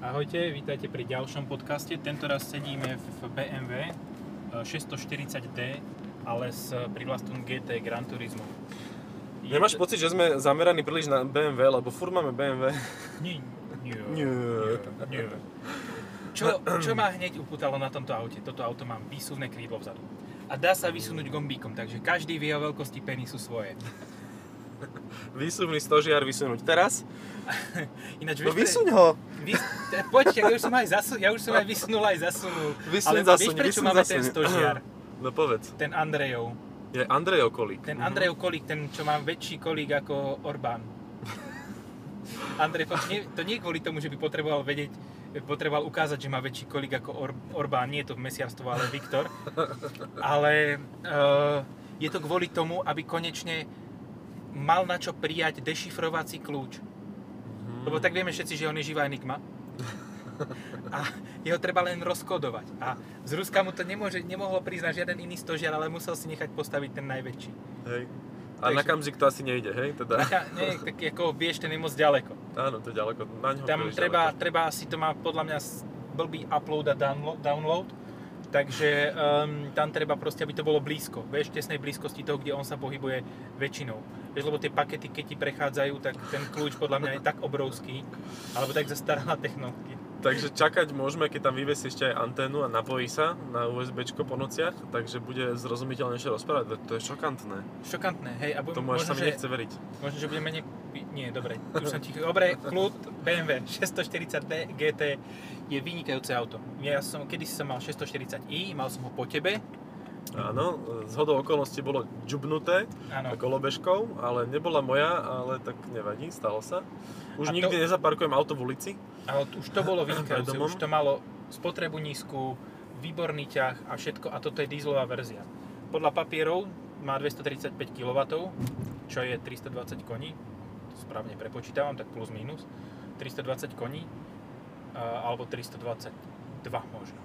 Ahojte, vítajte pri ďalšom podcaste. Tento raz sedíme v BMW 640D, ale s prívlastom GT Gran Turismo. Je Nemáš to- pocit, že sme zameraní príliš na BMW, lebo furt máme BMW? Nie, nie, Nie. nie. Čo, čo ma hneď upútalo na tomto aute? Toto auto má výsuvné krídlo vzadu. A dá sa vysunúť gombíkom, takže každý vie o veľkosti penisy svoje. Výsuvný stožiar vysunúť teraz? Ináč, No vieš, pre- vysuň ho! Vy, poď, ja už som aj zasu, ja už som aj vysunul, aj zasunul. Vysuň, Ale zasuň, vieš, prečo vysuň, máme zasuň. ten stožiar? No povedz. Ten Andrejov. Je Andrejov kolík. Ten Andrejov kolík, ten, čo má väčší kolík ako Orbán. Andrej, to nie, to nie kvôli tomu, že by potreboval vedieť, potreboval ukázať, že má väčší kolík ako Or, Orbán, nie je to mesiarstvo, ale Viktor. Ale uh, je to kvôli tomu, aby konečne mal na čo prijať dešifrovací kľúč. Lebo tak vieme všetci, že on je živá enigma. A jeho treba len rozkodovať. A z Ruska mu to nemôže, nemohlo prísť na žiaden iný stožiar, ale musel si nechať postaviť ten najväčší. Hej. A na Takže- Kamzik to asi nejde, hej? Teda, Taká, nie, tak ako vieš, ten je moc ďaleko. áno, to je ďaleko. Na ňo Tam treba, ďaleko. treba asi to má podľa mňa blbý upload a download, download takže um, tam treba proste, aby to bolo blízko. Vieš, v tesnej blízkosti toho, kde on sa pohybuje väčšinou. Vieš, lebo tie pakety, keď ti prechádzajú, tak ten kľúč podľa mňa je tak obrovský, alebo tak zastaralá technológia. Takže čakať môžeme, keď tam vyvesí ešte aj anténu a napojí sa na USB po nociach, takže bude zrozumiteľnejšie rozprávať. To- je šokantné. Šokantné, hej. A bu- Tomu až sa mi nechce veriť. možno, že budeme ne... Nie, dobre, už som ticho. Dobre, kľud BMW 640D GT je vynikajúce auto. Ja som, kedysi som mal 640i, mal som ho po tebe. Áno, z hodou okolností bolo džubnuté Áno, kolobežkou, ale nebola moja, ale tak nevadí, stalo sa. Už A to- nikdy nezaparkujem auto v ulici. ale už to bolo vynikajúce. Už to malo spotrebu nízku, výborný ťah a všetko. A toto je dieselová verzia. Podľa papierov má 235 kW, čo je 320 koní. To správne prepočítavam, tak plus minus. 320 koní, alebo 322 možno.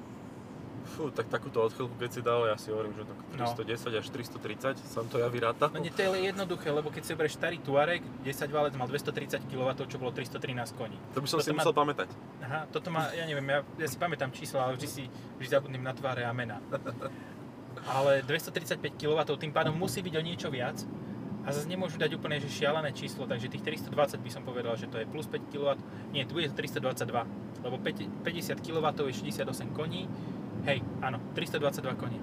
Fú, tak takúto odchylku, keď si dal, ja si hovorím, že tak No. 310 až 330, som to ja vyrátal. No nie, to je jednoduché, lebo keď si zoberieš starý Tuareg, 10 válec mal 230 kW, čo bolo 313 koní. To by som toto si má- musel pamätať. Aha, toto má, ja neviem, ja, ja si pamätám čísla, ale vždy si vždy zabudnem na tváre a mená. Ale 235 kW tým pádom musí byť o niečo viac a zase nemôžu dať úplne že šialené číslo, takže tých 320 by som povedal, že to je plus 5 kW, nie, tu je to 322, lebo 5 50 kW je 68 koní, hej, áno, 322 koní.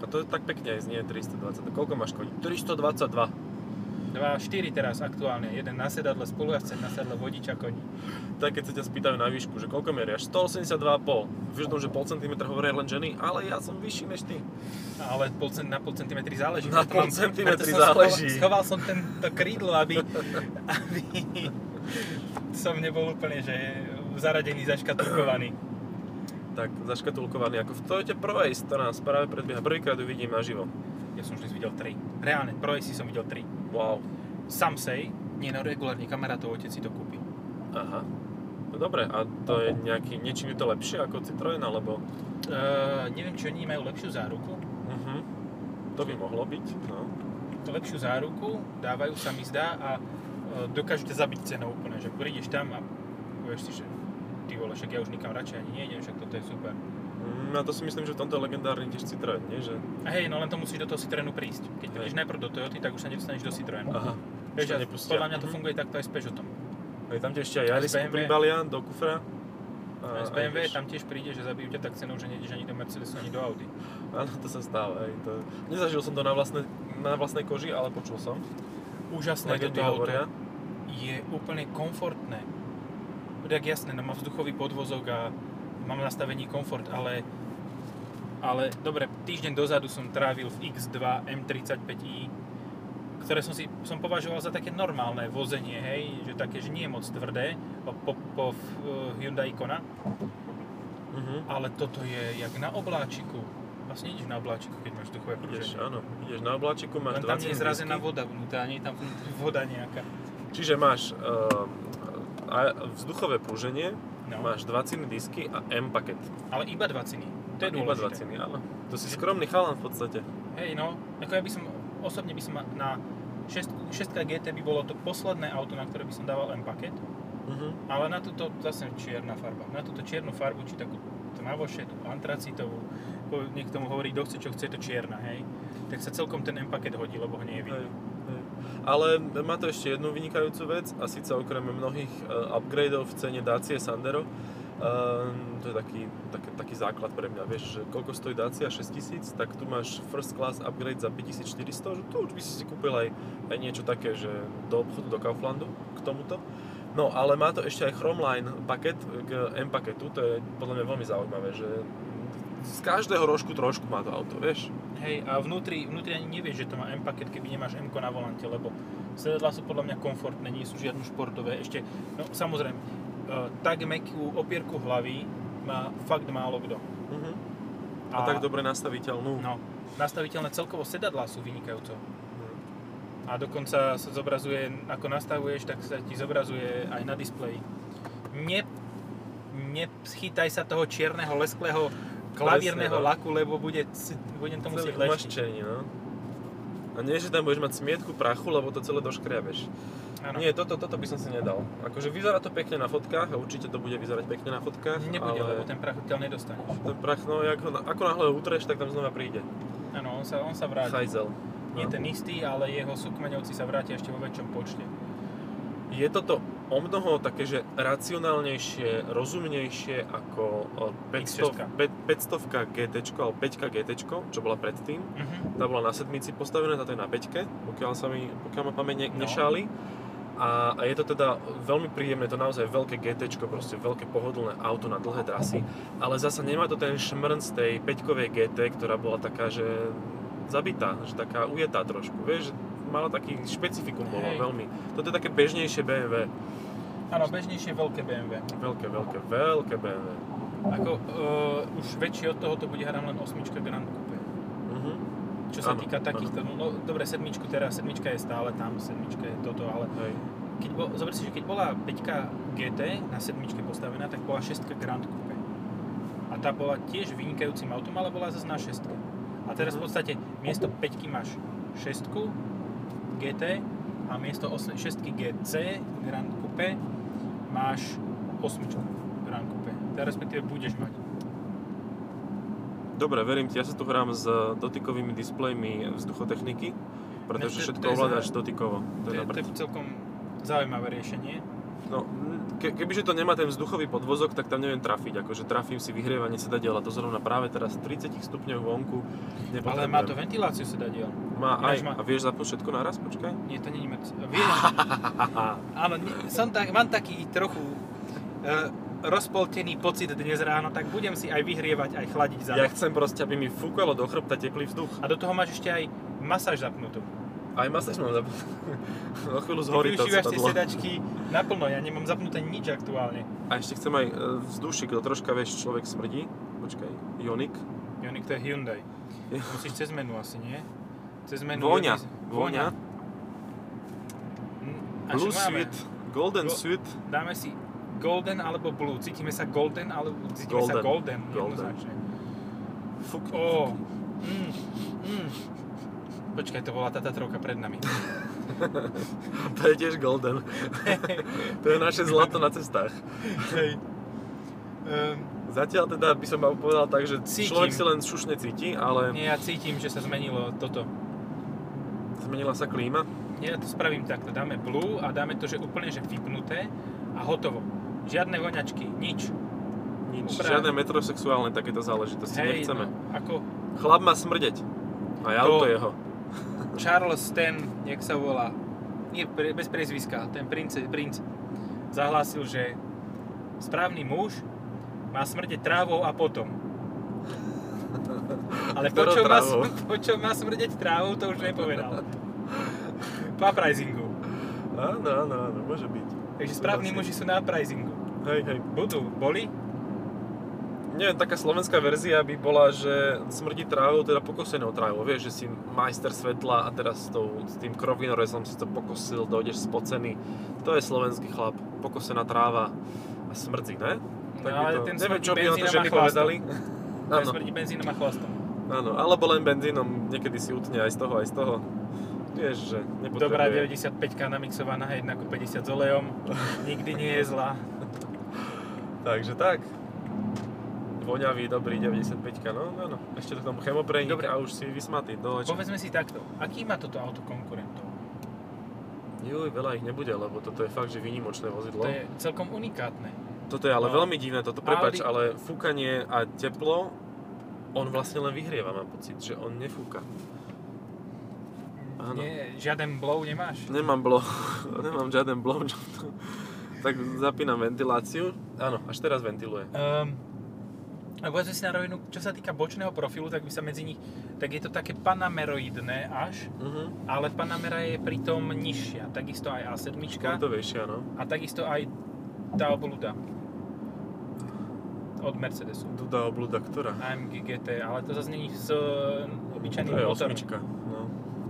A to je tak pekne aj znie 320. Koľko máš koní? 322. 2, 4 teraz aktuálne, jeden na sedadle spolujazdce, na sedadle vodiča koní. Tak keď sa ťa spýtajú na výšku, že koľko meriaš? 182,5. Vieš tom, že pol centimetra hovoria len ženy, ale ja som vyšší než ty. Ale pol, na pol centimetri záleží. Na pol centimetri záleží. Schoval, schoval som tento krídlo, aby, aby som nebol úplne že zaradený, zaškatulkovaný. Tak zaškatulkovaný ako v Toyota Pro Ace, to nás práve predbieha. Prvýkrát ju vidím naživo. Ja som vždy videl 3. Reálne, pro si som videl 3. Wow. Samsej, nie no regulárne, kamarátov otec si to kúpil. Aha. No dobre, a to je nejaký, niečím je to lepšie ako Citroen, alebo... Uh, neviem, či oni majú lepšiu záruku. Mhm. To by mohlo byť, no. To lepšiu záruku dávajú sa mi zdá a dokážu ťa zabiť cenou úplne, že prídeš tam a povieš si, že ty vole, však ja už nikam radšej ani nejdem, však toto je super. A to si myslím, že v tomto je legendárny tiež Citroen, nie? Že... A hej, no len to musíš do toho Citroenu prísť. Keď prídeš najprv do Toyoty, tak už sa nedostaneš do Citroenu. Aha. Vieš, a podľa mňa to Mhm. funguje takto aj s Peugeotom. Hej, tam ti ešte aj Aj BMW. pribalia do kufra. A z BMW tam tiež príde, že zabijú ťa tak cenou, že nejdeš ani do Mercedesu, ani do Audi. Áno, to sa stáva. Hej, to... Nezažil som to na vlastnej, na vlastnej koži, ale počul som. Úžasné Legendy toto auto. hovoria. Je úplne komfortné. Tak jasné, no má vzduchový podvozok a mám nastavení komfort, ale ale dobre, týždeň dozadu som trávil v X2 M35i, ktoré som si som považoval za také normálne vozenie, hej, že také, že nie je moc tvrdé, po, po, eh, Hyundai Kona, Mhm. ale toto je jak na obláčiku. Vlastne ideš na obláčiku, keď máš vzduchové Ideš, prúženie. áno, ideš na obláčiku, máš Len tam nie je 20 zrazená voda vnútra, nie je tam voda nejaká. Čiže máš uh, a- vzduchové prúženie, No. máš 2 ciny disky a M paket. Ale iba dva ciny. To je A iba 2 dôležité. ciny, áno. To si skromný chalan v podstate. Hej, no, ako ja by som, osobne by som na 6, 6 GT by bolo to posledné auto, na ktoré by som dával M paket. Mhm. Ale na túto zase čierna farba. Na túto čiernu farbu, či takú tmavošedú, antracitovú, niekto tomu hovorí, kto chce, čo chce, to čierna, hej. Tak sa celkom ten M-paket hodí, lebo ho nie je vidno. hej. Ale má to ešte jednu vynikajúcu vec a síce okrem mnohých uh, upgradeov v cene Dacia Sandero, uh, to je taký, taký, taký základ pre mňa, vieš, že koľko stojí Dacia? 6000, tak tu máš first class upgrade za 5400, že tu už by si si kúpil aj, aj niečo také, že do obchodu, do Kauflandu k tomuto. No, ale má to ešte aj Chromeline paket k M-paketu, to je podľa mňa veľmi zaujímavé, že z každého rožku trošku má to auto, vieš. Hej, a vnútri, vnútri ani nevieš, že to má M-paket, keby nemáš M na volante, lebo sedadlá sú podľa mňa komfortné, nie sú žiadne športové. Ešte, no samozrejme, uh, tak mekú opierku hlavy má fakt málo kto. Uh-huh. A, tak dobre nastaviteľnú. No, nastaviteľné celkovo sedadlá sú vynikajúco. Mhm. A dokonca sa zobrazuje, ako nastavuješ, tak sa ti zobrazuje aj na displeji. Ne, neschytaj sa toho čierneho, lesklého, klavírneho Presne, no. laku, lebo bude, budem to musieť leštiť. no. A nie, že tam budeš mať smietku prachu, lebo to celé doškriabeš. Áno. Nie, toto, toto by som si nedal. Akože vyzerá to pekne na fotkách a určite to bude vyzerať pekne na fotkách, Nebude, ale lebo ten prach odtiaľ nedostaneš. ten prach, no ako, ako náhle ho utreš, tak tam znova príde. Áno, on sa, on sa vráti. Chajzel. Nie No. ten istý, ale jeho súkmeňovci sa vrátia ešte vo väčšom počte. Je toto o mnoho také, že racionálnejšie, rozumnejšie ako o, 500, X6. pe- 500 GT, alebo 5 GT, čo bola predtým. Mhm. Tá bola na sedmici postavená, táto je na 5, pokiaľ, sa mi, pokiaľ ma pamäť ne, No. nešáli. A, a je to teda veľmi príjemné, to naozaj veľké GT, proste veľké pohodlné auto na dlhé trasy, ale zasa nemá to ten šmrn z tej 5 GT, ktorá bola taká, že zabitá, že taká ujetá trošku, vieš, mala taký špecifikum bolo Hej. veľmi. Toto je také bežnejšie BMW, Áno, bežnejšie veľké BMW. veľké, veľké, veľké BMW. Ako uh, už väčšie od toho to bude hádam len osmička Grand Coupe. Mhm. Čo sa Áno, týka takýchto, no, no dobre, sedmičku teraz, sedmička je stále tam, sedmička je toto, ale Hej. keď bol, zober si, že keď bola 5 GT na sedmičke postavená, tak bola 6 Grand Coupe. A tá bola tiež vynikajúcim autom, ale bola zase na 6. A teraz v Mhm. podstate miesto 5 máš 6 GT a miesto 6 GC Grand Coupe máš 8 Grand Coupe. Teda respektíve budeš mať. Dobre, verím ti, ja sa tu hrám s dotykovými displejmi vzduchotechniky, pretože všetko to je za- ovládaš dotykovo. To je to je celkom zaujímavé riešenie. No, ke, kebyže to nemá ten vzduchový podvozok, tak tam neviem trafiť. Akože trafím si vyhrievanie sedadiel a to zrovna práve teraz 30 stupňov vonku Ale má to ventiláciu sedadiel. Má aj, má- a vieš zapnúť všetko naraz? Počkaj. Nie, to není Mercedes. Vieš, áno, nie, som tak, mám taký trochu uh, rozpoltený pocit dnes ráno, tak budem si aj vyhrievať, aj chladiť za Ja chcem proste, aby mi fúkalo do chrbta teplý vzduch. A do toho máš ešte aj masáž zapnutú. Aj masáž mám zapnúť. o chvíľu zhorí to využívaš tie sedačky naplno, ja nemám zapnuté nič aktuálne. A ešte chcem aj e, vzdušik, to troška, vieš, človek smrdí. Počkaj, Ioniq. Jonik, to je Hyundai. Musíš cez menu asi, nie? Cez menu... Vôňa, vôňa. A Blue. Suite, Golden Go- Suite. Dáme si Golden alebo Blue. Cítime sa Golden alebo cítime sa Golden. Golden. Golden. Jednoznačne. Fuk. Ó, mm, mm. Počkaj, to bola tá Tatrovka pred nami. To je tiež Golden. to je naše zlato na cestách. Hej. Um, Zatiaľ teda by som povedal tak, že Cítim. človek si len šušne cíti, ale nie, ja cítim, že sa zmenilo toto. Zmenila sa klíma. Ja to spravím takto. Dáme Blue a dáme to, že úplne že vypnuté a hotovo. Žiadne voňačky, nič. Nič, Upravené. žiadne metrosexuálne takéto záležitosti Hej, nechceme. no, ako Chlap má smrdeť. Aj To- auto jeho. Charles ten, jak sa volá, nie, pre, bez priezviska, ten princ, princ zahlásil, že správny muž má smrdeť trávou a potom. Ale po Ktorou čo, má, po čo má smrdeť trávou, to už nepovedal. Po uprisingu. Áno, áno, áno, môže byť. Takže správni muži sú na uprisingu. Hej, hej. Budú, boli? Neviem, taká slovenská verzia by bola, že smrdí trávou, teda pokosenou trávou. Vieš, že si majster svetla a teraz s, tou, s tým krovinorezom si to pokosil, dojdeš spocený. To je slovenský chlap. Pokosená tráva a smrdí, ne? No, ale ten neviem, čo by na to ženy povedali. Áno, smrdí benzínom a chlastom. áno, alebo len benzínom, niekedy si utne aj z toho, aj z toho. vieš, že Dobrá nepotrebuje... 95 namixovaná 1 ako 50 s olejom. Nikdy nie je zlá. Takže tak. Voňavý, dobrý 95 no, no, no. Ešte to k tomu chemoprejník Dobre. a už si vysmatý do leča. Povedzme si takto, aký má toto auto konkurentov? Juj, veľa ich nebude, lebo toto je fakt, že výnimočné vozidlo. To je celkom unikátne. Toto je ale No. veľmi divné, toto prepač, Audi- ale fúkanie a teplo, on vlastne len vyhrieva, mám pocit, že on nefúka. Áno. Nie, žiaden blow nemáš? Nemám blow, nemám žiaden blowjob. tak zapínam ventiláciu. Áno, až teraz ventiluje. Um, a povedzme si na rovinu, čo sa týka bočného profilu, tak by sa medzi nich, tak je to také panameroidné až, Uh-huh. ale Panamera je pritom nižšia, takisto aj A7 Športovejšie, áno. a takisto aj tá obluda od Mercedesu. Duda obluda, ktorá? AMG GT, ale to zase není s e, To obyčajným je motorom. osmička. No.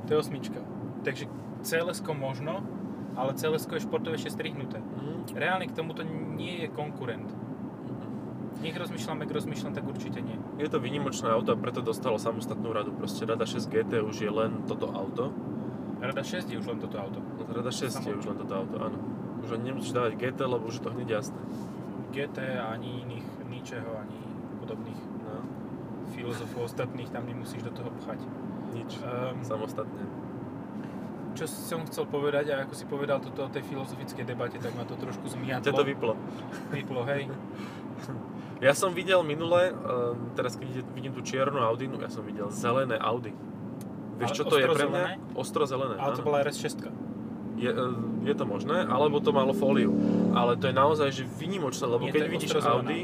To je osmička. Takže cls možno, ale cls je športovejšie strihnuté. Mhm. Reálne k tomuto nie je konkurent. Nech rozmýšľam, ak rozmýšľam, tak určite nie. Je to výnimočné auto a preto dostalo samostatnú radu. Proste Rada 6 GT už je len toto auto. Rada 6 je už len toto auto. No, Rada 6 je Samo- už len toto auto, áno. Už ani nemusíš dávať GT, lebo už je to hneď jasné. GT ani iných, ničeho, ani podobných No, filozofov ostatných tam nemusíš do toho pchať. nič. Um, Samostatne. čo som chcel povedať a ako si povedal toto o tej filozofickej debate, tak ma to trošku Ťa zmiatlo. to vyplo. vyplo, hej. Ja som videl minule, ehm, teraz keď vidím tú čiernu Audinu, ja som videl zelené Audi. Vieš, Ale čo to je pre mňa? Ostro zelené. Ale to bola RS6. Je, ehm, je to možné, alebo to malo fóliu. Ale to je naozaj že výnimočné, lebo Nie, keď vidíš ostrozelená. Audi,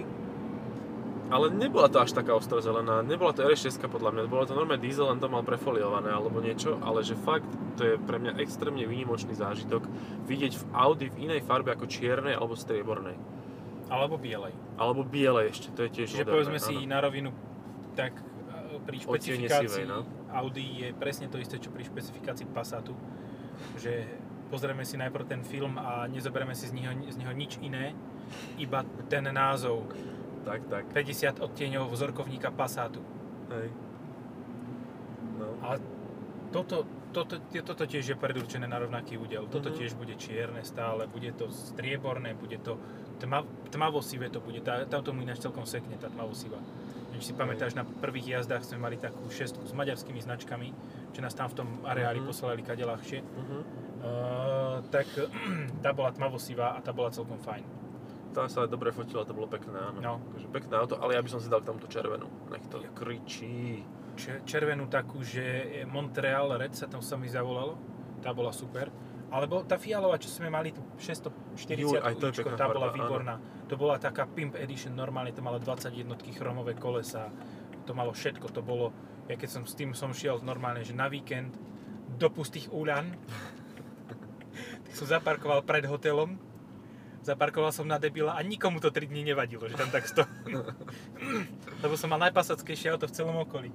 ale nebola to až taká ostrozelená, nebola to RS6 podľa mňa, bolo to normálne diesel, len to mal prefoliované alebo niečo, ale že fakt to je pre mňa extrémne výnimočný zážitok vidieť v Audi v inej farbe ako čiernej alebo striebornej. Alebo bielej. Alebo bielej ešte, to je tiež Čiže moderné, povedzme si áno. na rovinu, tak e, pri špecifikácii sivej, no. Audi je presne to isté, čo pri špecifikácii Passatu. Že pozrieme si najprv ten film a nezoberieme si z neho, z neho nič iné, iba ten názov. Tak, tak, 50 odtieňov vzorkovníka Passatu. hej. No. A toto, toto, toto tiež je predurčené na rovnaký údel. Toto Mhm. tiež bude čierne stále, bude to strieborné, bude to tma, tmavosivé to bude. Tá, tam tomu ináč celkom sekne, tá tmavosivá. Keď si pamätáš, na prvých jazdách sme mali takú šestku s maďarskými značkami, čo nás tam v tom areáli Mhm. poslali kade ľahšie. Uh-huh. Uh, tak tá bola tmavosivá a tá bola celkom fajn. Tá sa dobre fotila, to bolo pekné, áno. No. Takže pekné auto, ale ja by som si dal k tomuto červenú. Nech to kričí. Červenú takú, že Montreal Red sa tam sa mi zavolalo. Tá bola super. Alebo tá fialová, čo sme mali, tú 640 Juj, aj to je uličko, tá bola farba, výborná. To bola taká Pimp Edition, normálne to malo 20 jednotky chromové kolesa. To malo všetko, to bolo, ja keď som s tým som šiel normálne, že na víkend do pustých úľan, som zaparkoval pred hotelom, zaparkoval som na debila a nikomu to 3 dní nevadilo, že tam tak sto... Lebo som mal najpasackejšie auto v celom okolí.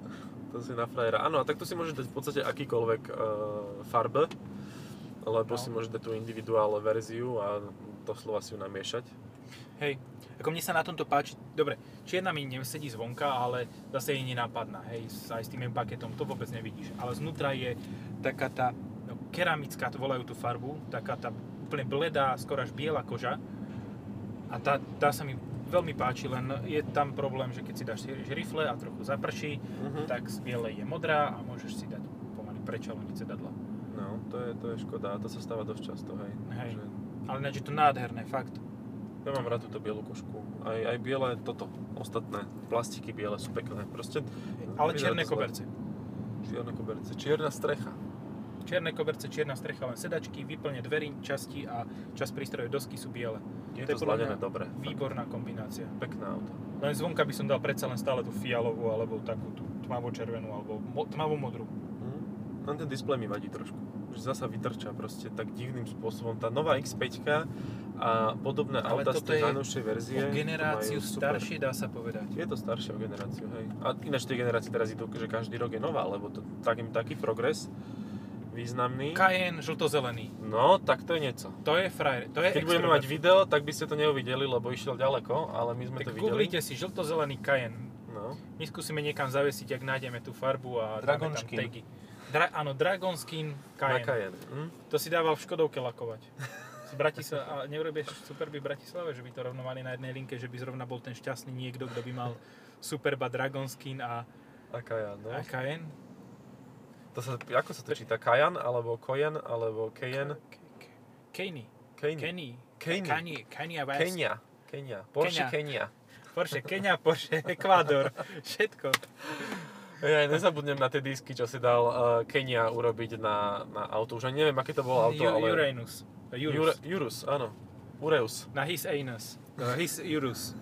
To si na frajera. Áno, a takto si môžeš dať v podstate akýkoľvek uh, farbe, lebo No. si môžeš dať tú individuálnu verziu a doslova si ju namiešať. Hej, ako mne sa na tomto páči, dobre, čierna mi nesedí zvonka, ale zase je nenápadná, hej, s- aj s tým paketom, to vôbec nevidíš. Ale znútra je taká tá no, keramická, to volajú tú farbu, taká tá úplne bledá, skoro až biela koža. A tá, tá sa mi veľmi páči, len je tam problém, že keď si dáš rifle a trochu zaprší, Uh-huh. tak z bielej je modrá a môžeš si dať pomaly prečaloniť sedadla. No, to je, to je škoda a to sa stáva dosť často, hej. Hej. Že Ale ináč je to nádherné, fakt. ja mám rád túto bielu košku. Aj, aj biele toto, ostatné. Plastiky biele sú pekné. Proste... Ale čierne koberce. Čierne koberce. Čierna strecha. Čierne koberce, čierna strecha, len sedačky, vyplne dverí, časti a čas prístrojov dosky sú biele. Je To je to, mňa dobre. fakt. Výborná kombinácia. Pekné auto. Len zvonka by som dal predsa len stále tú fialovú, alebo takú tú tmavo-červenú, alebo mo- tmavo-modrú. Mhm. Len ten displej mi vadí trošku. Že zasa vytrča proste tak divným spôsobom. Tá nová X5 a podobné Ale auta z tej je najnovšej verzie. O generáciu staršie, dá sa povedať. Je to staršie o generáciu, hej. A ináč tie generácie teraz idú, že každý rok je nová, lebo to taký, taký progres významný. Cayenne žlto-zelený. No, tak to je niečo. To je frajer, to je Keď budeme mať video, tak by ste to neuvideli, lebo išiel ďaleko, ale my sme Tak to videli. googlite si žlto-zelený Cayenne. No. My skúsime niekam zavesiť, ak nájdeme tú farbu a dáme tam tagy. Dra- áno, Dragon Skin Na Cayenne. Cayenne. Hm? To si dával v Škodovke lakovať. Z Bratislava, a neurobíš Superby v Bratislave, že by to rovno mali na jednej linke, že by zrovna bol ten šťastný niekto, kto by mal Superba Dragon Skin a, A Cayenne, no. a Cayenne? To sa, ako sa to číta? Kajan, alebo Kojen, alebo. Kenny. Kenny. Kanye. Kanye West. Kenia. Kenia. Porsche Kenia. Kenia. Porsche Kenia, Porsche Ekvádor. Všetko. Ja nezabudnem na tie disky, čo si dal uh, Kenia urobiť na, na auto. Už ani neviem, aké to bolo auto, ale... Uranus. Urus. Jurus, áno. Ureus. Na his anus. No, his Urus.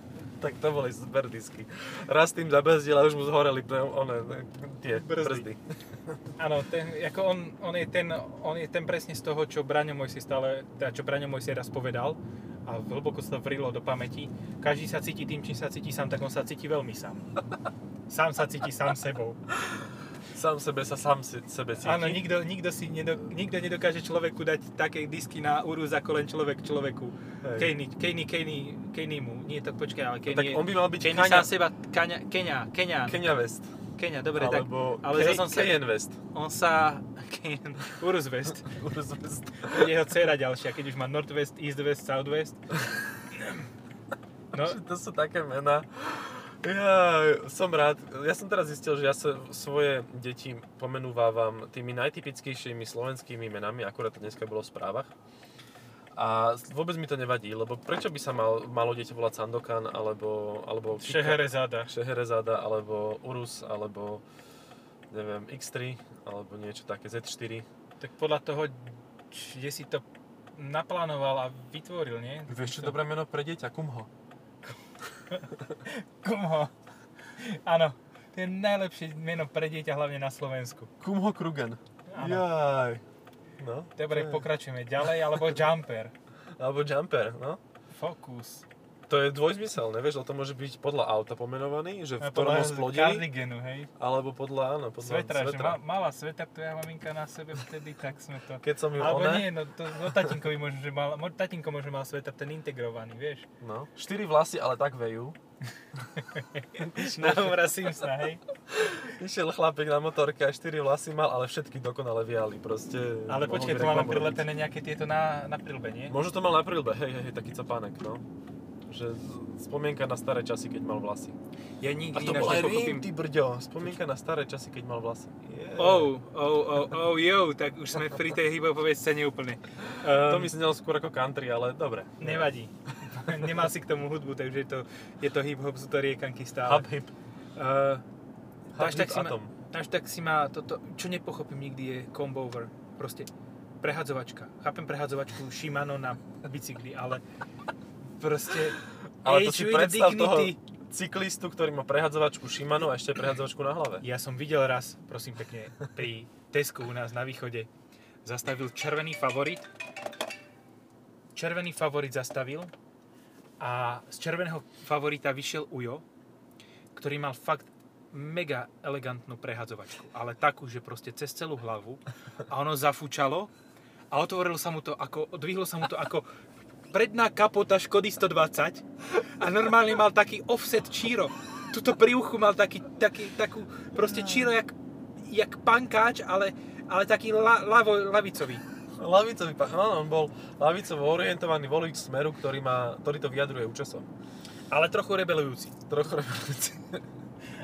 Tak to boli super disky. Raz tým zabezdil a už mu zhoreli pre, one, tie Brzdy. brzdy. Áno, ten, ako on, on, je ten, on je ten presne z toho, čo Braňo môj si stále, teda čo Braňo môj si raz povedal a hlboko sa to vrilo do pamäti. Každý sa cíti tým, čím sa cíti sám, tak on sa cíti veľmi sám. Sám sa cíti sám sebou. Sám sebe sa sám si, sebe cíti. Áno, nikto, nikto, si nedo, nikto nedokáže človeku dať také disky na úruz ako len človek človeku. Kejny, Kejny, Kejny, Kejnymu. Nie, tak počkaj, ale Kejny tak je- on by mal byť Kejny Kaňa- sám seba, Kaňa, Kenia, Kenia, Kenia West. Kenia, dobre, tak. Alebo Ale Ke- zase on sa, Cayenne West. on sa, Kejan, Urus West. Urus West. jeho dcera ďalšia, keď už má Northwest, East West, South West. No, To sú také mená. Ja som rád. Ja som teraz zistil, že ja sa svoje deti pomenúvávam tými najtypickejšími slovenskými menami, akurát to dneska bolo v správach. A vôbec mi to nevadí, lebo prečo by sa mal, malo dieťa volať Sandokan, alebo, alebo Kika- Šeherezada. Šeherezada, alebo Urus, alebo neviem, X3, alebo niečo také, Z4. Tak podľa toho, kde si to naplánoval a vytvoril, nie? Vieš, čo To- dobré meno pre dieťa? Kumho. Kumho. Áno, to je najlepšie meno pre dieťa, hlavne na Slovensku. Kumho Krugen. Áno. Jaj. No, Dobre, je- pokračujeme ďalej, alebo Jumper. Alebo Jumper, no. Focus. To je dvojzmyselné, vieš, ale to môže byť podľa auta pomenovaný, že v ktorom ho splodili, Cardiganu, hej. alebo podľa, áno, podľa Svetra, že svetra. ma, mala sveter tvoja maminka na sebe vtedy, tak sme to... Keď som ju Alebo ona, nie, no to no tatinkovi možno, že mal, mo- tatinko možno mal sveter ten integrovaný, vieš. no, štyri vlasy, ale tak vejú. Na Homera Simpsona, hej. Išiel chlapík na motorke a štyri vlasy mal, ale všetky dokonale viali, proste. Ale počkaj, to má len reklamu prilepené nejaké tieto na, na prilbe, nie? Možno to mal na prilbe, hej, hej, hej, taký capánek, no. Že spomienka na staré časy, keď mal vlasy. Ja A nikdy to ináč bol aj nepochopím. Rím, ty brďo. Spomienka na staré časy, keď mal vlasy. Yeah. Oh, oh, oh, oh, yo, tak už sme pri tej hip-hopovej scéne úplne. To Um, mi znelo skôr ako country, ale dobre. Nevadí. Nemal si k tomu hudbu, takže je to, je to hip-hop, sú to riekanky stále. Hub hip. Uh, Hub tak si ma, atom. až tak si ma toto, čo nepochopím nikdy je combo over. Proste prehadzovačka. Chápem prehadzovačku Shimano na bicykli, ale proste Ale to si predstav toho Dignity. cyklistu, ktorý má prehadzovačku Shimano a ešte prehadzovačku na hlave. Ja som videl raz, prosím pekne, pri Tesku u nás na východe, zastavil červený favorit. Červený favorit zastavil a z červeného favorita vyšiel Ujo, ktorý mal fakt mega elegantnú prehadzovačku, ale takú, že proste cez celú hlavu a ono zafúčalo a otvorilo sa mu to ako, odvihlo sa mu to ako predná kapota Škody 120 a normálne mal taký offset číro. Tuto pri uchu mal taký, taký, takú proste číro jak, jak pankáč, ale, ale taký la, lavo, lavicový. Lavicový áno, on bol lavicovo orientovaný volič Smeru, ktorý, má, ktorý to vyjadruje účasom. Ale trochu rebelujúci. Trochu revolúci.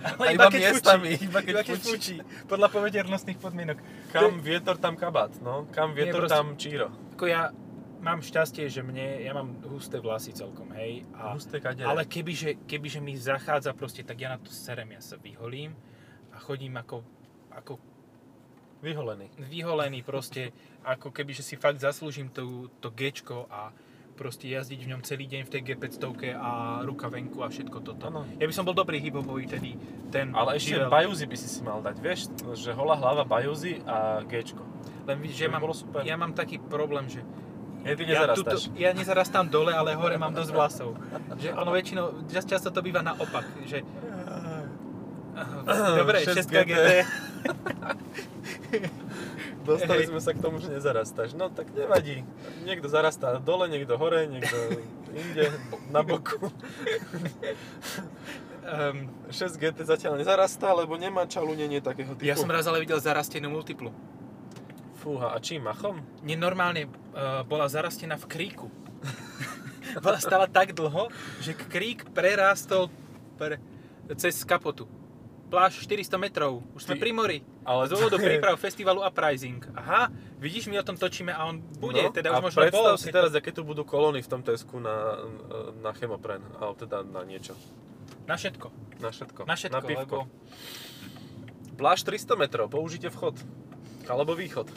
Ale A iba miestami, iba keď iba keď fučí. fučí. Podľa povediernostných podmienok. Kam vietor, tam kabát, no. Kam vietor, proste- tam číro. Ako ja mám šťastie, že mne, ja mám husté vlasy celkom, hej. A, Husté kadere. ale kebyže, kebyže mi zachádza proste, tak ja na to serem, ja sa vyholím a chodím ako, ako Vyholený. vyholený proste, ako keby, že si fakt zaslúžim tú, to Gčko a proste jazdiť v ňom celý deň v tej G500 a ruka venku a všetko toto. Áno. Ja by som bol dobrý hiphopový tedy, ten Ale ešte živel. bajúzy by si si mal dať, vieš? Že holá hlava bajúzy a Gčko. Len vidíš, že To ja mám, ja mám taký problém, že Nie, ty ja, ja nezarastám dole, ale hore mám dosť vlasov. Že ono väčšinou, čas- často to býva naopak, že Dobre, 6 6 GT. Dostali Hej. sme sa k tomu, že nezarastáš. No tak nevadí. Niekto zarastá dole, niekto hore, niekto inde, na boku. Um, 6 GT zatiaľ nezarastá, lebo nemá čalunenie takého typu. ja som raz ale videl zarastenú multiplu. Fúha, a čím, machom? Nie normálne uh, bola zarastená v kríku. bola stala tak dlho, že krík prerástol pre, cez kapotu. Pláž 400 metrov, už sme Ty- pri mori. Ale Z dôvodu príprav festivalu Uprising. Aha, vidíš, my o tom točíme a on bude, teda No, a už možno bol. si teraz, aké tu budú kolóny v tom Tesku na, na chemopren, alebo teda na niečo. Na všetko. Na všetko. Na všetko, na pivko. lebo Pláž 300 metrov, použite vchod. Alebo východ.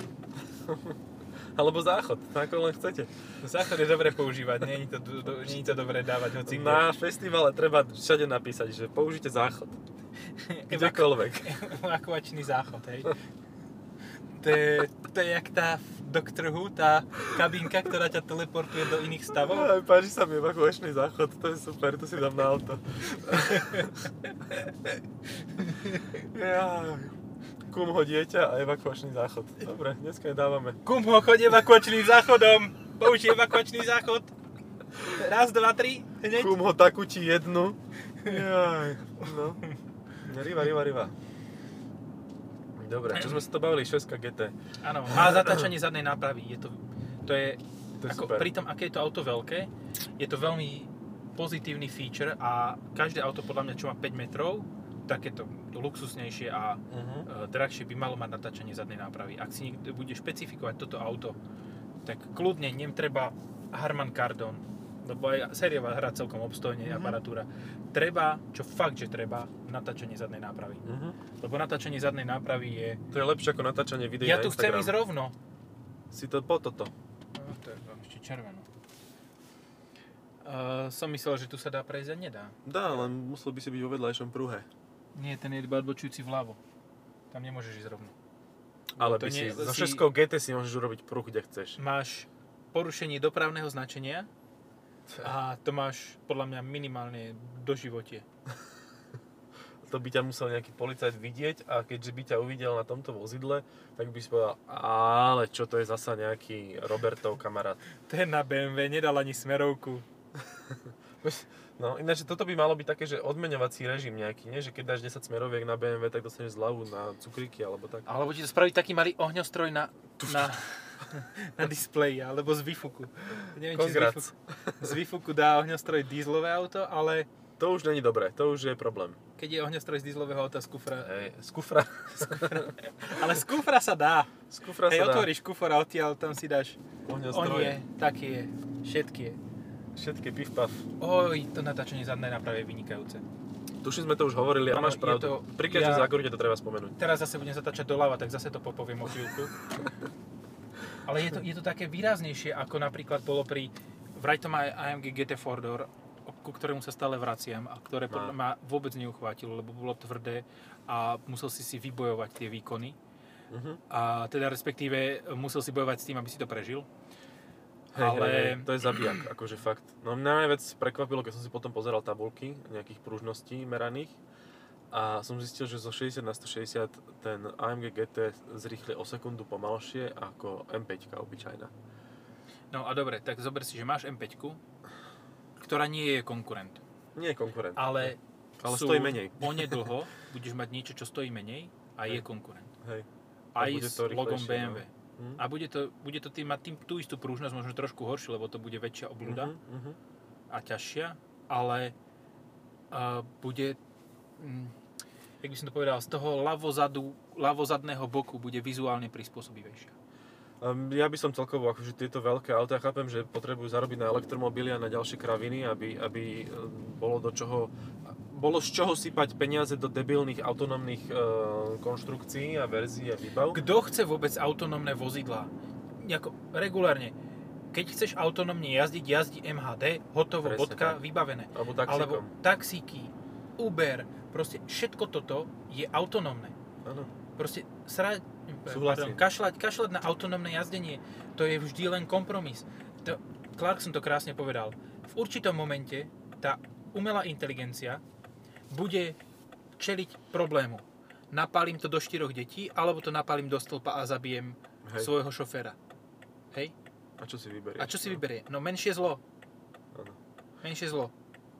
Alebo záchod, ako len chcete. záchod je dobre používať, nie je to, do, do, nie je to dobre dávať hoci. Na festivale treba všade napísať, že použite záchod. Kdekoľvek. Evakuačný záchod, hej. To je, to je jak tá Doctor Who, tá kabinka, ktorá ťa teleportuje do iných stavov. Aj, páči sa mi evakuačný záchod, to je super, to si dám na auto. ja. Kumho dieťa a evakuačný záchod. Dobre, dneska je dávame. Kumho, choď evakuačným záchodom. Použij evakuačný záchod. Raz, dva, tri, hneď. Kumho takú ti jednu. Jaj, no. Riva, riva, riva. Dobre, čo sme sa to bavili, 6 GT. Áno, má zatáčanie zadnej nápravy. Je to, to je, To je ako, super. pri tom, aké je to auto veľké, je to veľmi pozitívny feature a každé auto podľa mňa, čo má 5 metrov, takéto luxusnejšie a Uh-huh. drahšie by malo mať natáčanie zadnej nápravy. Ak si niekto bude špecifikovať toto auto, tak kľudne nem treba Harman Kardon, lebo aj sériová hra celkom obstojne, Mhm. aparatúra. Treba, čo fakt, že treba, natáčanie zadnej nápravy. Uh-huh. Lebo natáčanie zadnej nápravy je... To je lepšie ako natáčanie videí Ja na tu chcem Instagram. ísť rovno. Si to po toto. No, to je tam ešte červeno. Uh, som myslel, že tu sa dá prejsť a nedá. Dá, len musel by si byť vo vedľajšom pruhe. Nie, ten je iba odbočujúci vľavo. Tam nemôžeš ísť rovno. Ale to by si, nie- so si- 6 GT si môžeš urobiť pruh, kde chceš. Máš porušenie dopravného značenia a to máš podľa mňa minimálne do živote. To by ťa musel nejaký policajt vidieť a keďže by ťa uvidel na tomto vozidle, tak by si povedal, ale čo to je zasa nejaký Robertov kamarát. Ten na BMW nedal ani smerovku. No ináč toto by malo byť také, že odmeňovací režim nejaký, nie? Že keď dáš 10 smeroviek na BMW, tak dostaneš zľavu na cukríky alebo tak. Alebo ti to spraviť taký malý ohňostroj na, na, na displeji, alebo z výfuku. Neviem, či z výfuku, z výfuku dá ohňostroj dízlové auto, ale To už není dobré, to už je problém. keď je ohňostroj z dízlového auta z kufra... Hej, z kufra, Ale z kufra sa dá. z kufra Hej, sa dá otvoríš kufor a odtiaľ tam si dáš on ohňostroje. je, taký je, všetky je. Všetky piv pav. Oj, to natáčanie zadnej nápravy je vynikajúce. Tuším sme to už hovorili a Áno, máš je pravdu. to- Pri každej ja- zákrute to treba spomenúť. Teraz zase budem zatáčať doľava, tak zase to popoviem o chvíľku. Ale je to, je to také výraznejšie, ako napríklad bolo pri... Vraj to má AMG GT 4 Door, ku ktorému sa stále vraciam a ktoré podľa No. ma vôbec neuchvátilo, lebo bolo tvrdé a musel si si vybojovať tie výkony. Uh-huh. A teda respektíve musel si bojovať s tým, aby si to prežil. Hej, Ale- hej, hej, to je zabijak, akože fakt. No mňa najviac prekvapilo, keď som si potom pozeral tabulky nejakých pružností meraných a som zistil, že zo 60 na 160 ten AMG GT zrýchli o sekundu pomalšie ako M5 obyčajná. No a dobre, tak zober si, že máš M5, ktorá nie je konkurent. Nie je konkurent. Ale, Ale sú stojí menej. onedlho budeš mať niečo, čo stojí menej a je konkurent. Hej. Aj s logom BMW. no. Hm? A bude to, bude to tým, mať tým, tú istú prúžnosť, možno trošku horšiu, lebo to bude väčšia oblúda Mhm, mhm. a ťažšia, ale uh, bude, mm, jak by som to povedal, z toho ľavozadu, ľavozadného boku bude vizuálne prispôsobivejšia. Um, ja by som celkovo, akože tieto veľké auta, ja chápem, že potrebujú zarobiť na elektromobily a na ďalšie kraviny, aby, aby e, bolo do čoho, bolo z čoho sypať peniaze do debilných autonómnych e, konštrukcií a verzií a výbav. Kto chce vôbec autonómne vozidlá? Nejako, regulárne. Keď chceš autonómne jazdiť, jazdi MHD, hotovo, Presne bodka, tak. vybavené. Alebo Alebo taxíkom. taxíky, Uber, proste všetko toto je autonómne. Áno. Proste sra... Pardon, kašľať, kašľať na autonómne jazdenie, to je vždy len kompromis. To, Clarkson to krásne povedal. V určitom momente tá umelá inteligencia bude čeliť problému. Napálim to do štyroch detí, alebo to napálim do stĺpa a zabijem Hej. svojho šoféra. Hej? A čo si vyberie? A čo si vyberie? No menšie zlo. Áno. Menšie zlo.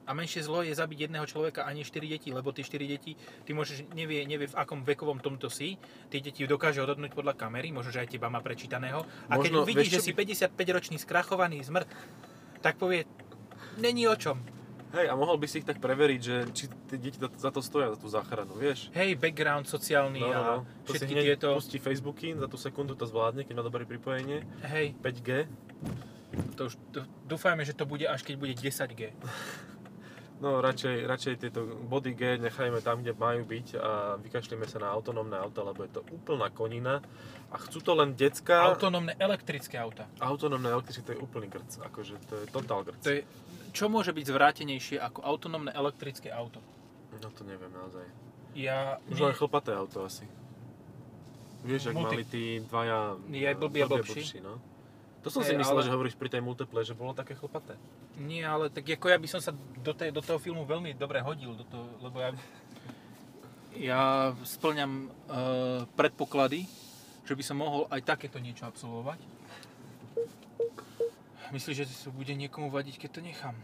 A menšie zlo je zabiť jedného človeka a nie 4 deti, lebo tie 4 deti, ty môžeš, nevie, nevie v akom vekovom tomto si, tie deti dokáže odhodnúť podľa kamery, možno, že aj teba má prečítaného. A keď Možno, uvidí, vieš, že čo si 55-ročný skrachovaný zmrt, tak povie, není o čom. Hej, a mohol by si ich tak preveriť, že či tie deti za- to stoja, za tú záchranu, vieš? Hej, background sociálny No, no, a no. To si všetky hneď tieto, pustí Facebooky, za tú sekundu to zvládne, keď má dobré pripojenie. hej, 5G. to už, to, dúfajme, že to bude až keď bude 10G. No radšej, radšej tieto body G nechajme tam, kde majú byť a vykašlíme sa na autonómne auta, lebo je to úplná konina. A chcú to len decka. Autonómne elektrické auta. Autonómne elektrické, to je úplný grc, akože to je totál grc. To je, čo môže byť zvrátenejšie ako autonómne elektrické auto? No to neviem naozaj. Ja... Možno aj chlpaté auto asi. Vieš, ak Multi. mali tí dvaja... Je blbý a blbý blbší. no. To som Hej, si myslel, ale- že hovoríš pri tej multiple, že bolo také chlpaté. Nie, ale tak ako ja by som sa do, tej, do toho filmu veľmi dobre hodil, do toho, lebo ja, ja splňam uh, predpoklady, že by som mohol aj takéto niečo absolvovať. Myslíš, že to bude niekomu vadiť, keď to nechám?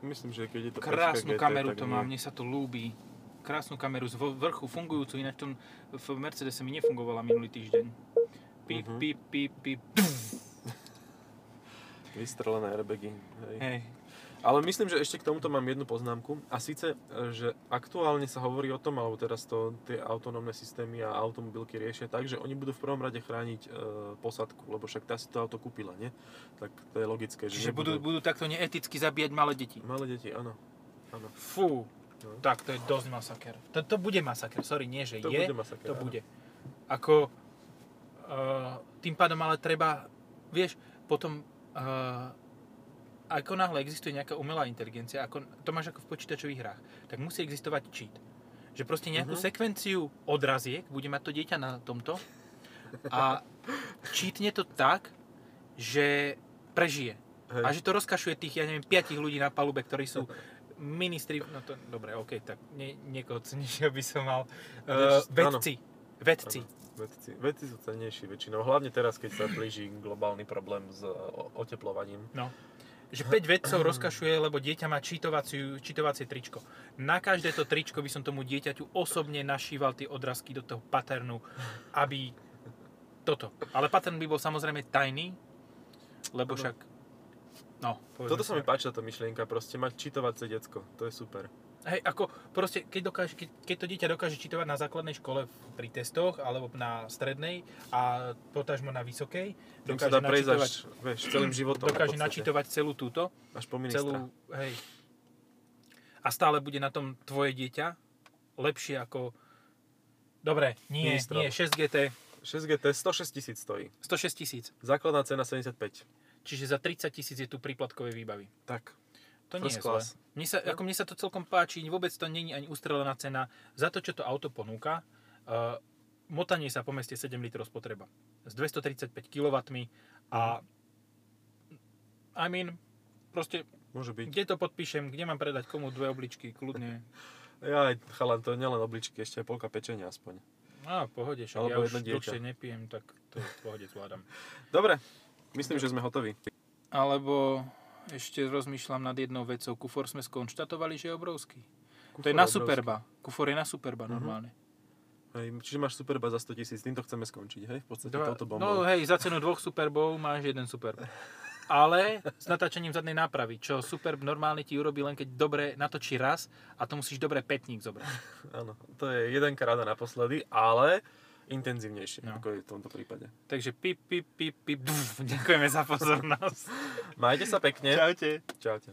Myslím, že keď je to Krásnu 5G, kameru to má, mne sa to ľúbi. Krásnu kameru z vrchu, fungujúcu, ináč tom v Mercedese mi nefungovala minulý týždeň. Pip, Mhm. pip, pip, pip. Vystrelené airbagy. Hej. Hej. Ale myslím, že ešte k tomuto mám jednu poznámku. A síce, e, že aktuálne sa hovorí o tom, alebo teraz to tie autonómne systémy a automobilky riešia tak, že oni budú v prvom rade chrániť e, posadku, lebo však tá si to auto kúpila, nie? Tak to je logické, že Čiže budú, budú takto neeticky zabíjať malé deti. Malé deti, áno. áno. Fú, No. tak to je dosť masaker. To, to bude masaker, sorry, nie že To je, bude masaker, to áno. bude. Ako, uh, tým pádom ale treba, vieš, potom, uh, ako náhle existuje nejaká umelá inteligencia, ako, to máš ako v počítačových hrách, tak musí existovať cheat. Že proste nejakú Mhm. sekvenciu odraziek bude mať to dieťa na tomto a cheatne to tak, že prežije. Hej. A že to rozkašuje tých, ja neviem, piatich ľudí na palube, ktorí sú ministri, no to, dobre, ok, tak nie, niekoho cenejšieho by som mal. Uh, vedci, vedci. Vedci, vedci sú cennejší väčšinou, hlavne teraz, keď sa blíži globálny problém s oteplovaním. No. Že 5 vedcov rozkašuje, lebo dieťa má čítovacie tričko. Na každé to tričko by som tomu dieťaťu osobne našíval tie odrazky do toho paternu, aby toto. Ale pattern by bol samozrejme tajný, lebo však... No, Toto sa mi páči, táto myšlienka, proste mať čitovacie decko, to je super. Hej, ako proste, keď, dokáže, keď, keď to dieťa dokáže čitovať na základnej škole pri testoch, alebo na strednej a potažmo na vysokej, Tým sa dokáže dá až, načítovať, vieš, celým životom. dokáže načítovať celú túto, Až po ministra. celú, hej. A stále bude na tom tvoje dieťa lepšie ako... Dobre, nie, Ministrov. nie, 6GT, 6GT 106 tisíc stojí. 106 tisíc. Základná cena 75. Čiže za 30 tisíc je tu príplatkovej výbavy. Tak. To nie je First zle. class. Mne sa, ako mne sa to celkom páči, vôbec to není ani ustrelená cena. Za to, čo to auto ponúka, uh, motanie sa po meste 7 litrov spotreba. S 235 kW a I mean, proste, Môže byť. kde to podpíšem, kde mám predať komu dve obličky, kľudne. Ja aj, chalan, to nielen obličky, ešte aj polka pečenia aspoň. No, v pohode, však ja Alebo už jedno dieťa. dlhšie nepijem, tak to v pohode zvládam. Dobre, myslím, že sme hotoví. Alebo ešte rozmýšľam nad jednou vecou. Kufor sme skonštatovali, že je obrovský. to je Kufor na obrovský. Superba. Kufor je na Superba Mhm. normálne. Hej, čiže máš Superba za 100 tisíc, týmto chceme skončiť, hej? V podstate Dva, touto no bombou. hej, za cenu dvoch Superbov máš jeden Superb. Ale s natáčaním zadnej nápravy, čo Superb normálne ti urobí len keď dobre natočí raz a to musíš dobre petník zobrať. Áno, to je jedenkrát a naposledy, ale intenzívnejšie, No. ako je v tomto prípade. Takže pip, pip, pip, pip, duf. Ďakujeme za pozornosť. Majte sa pekne. Čaute. Čaute.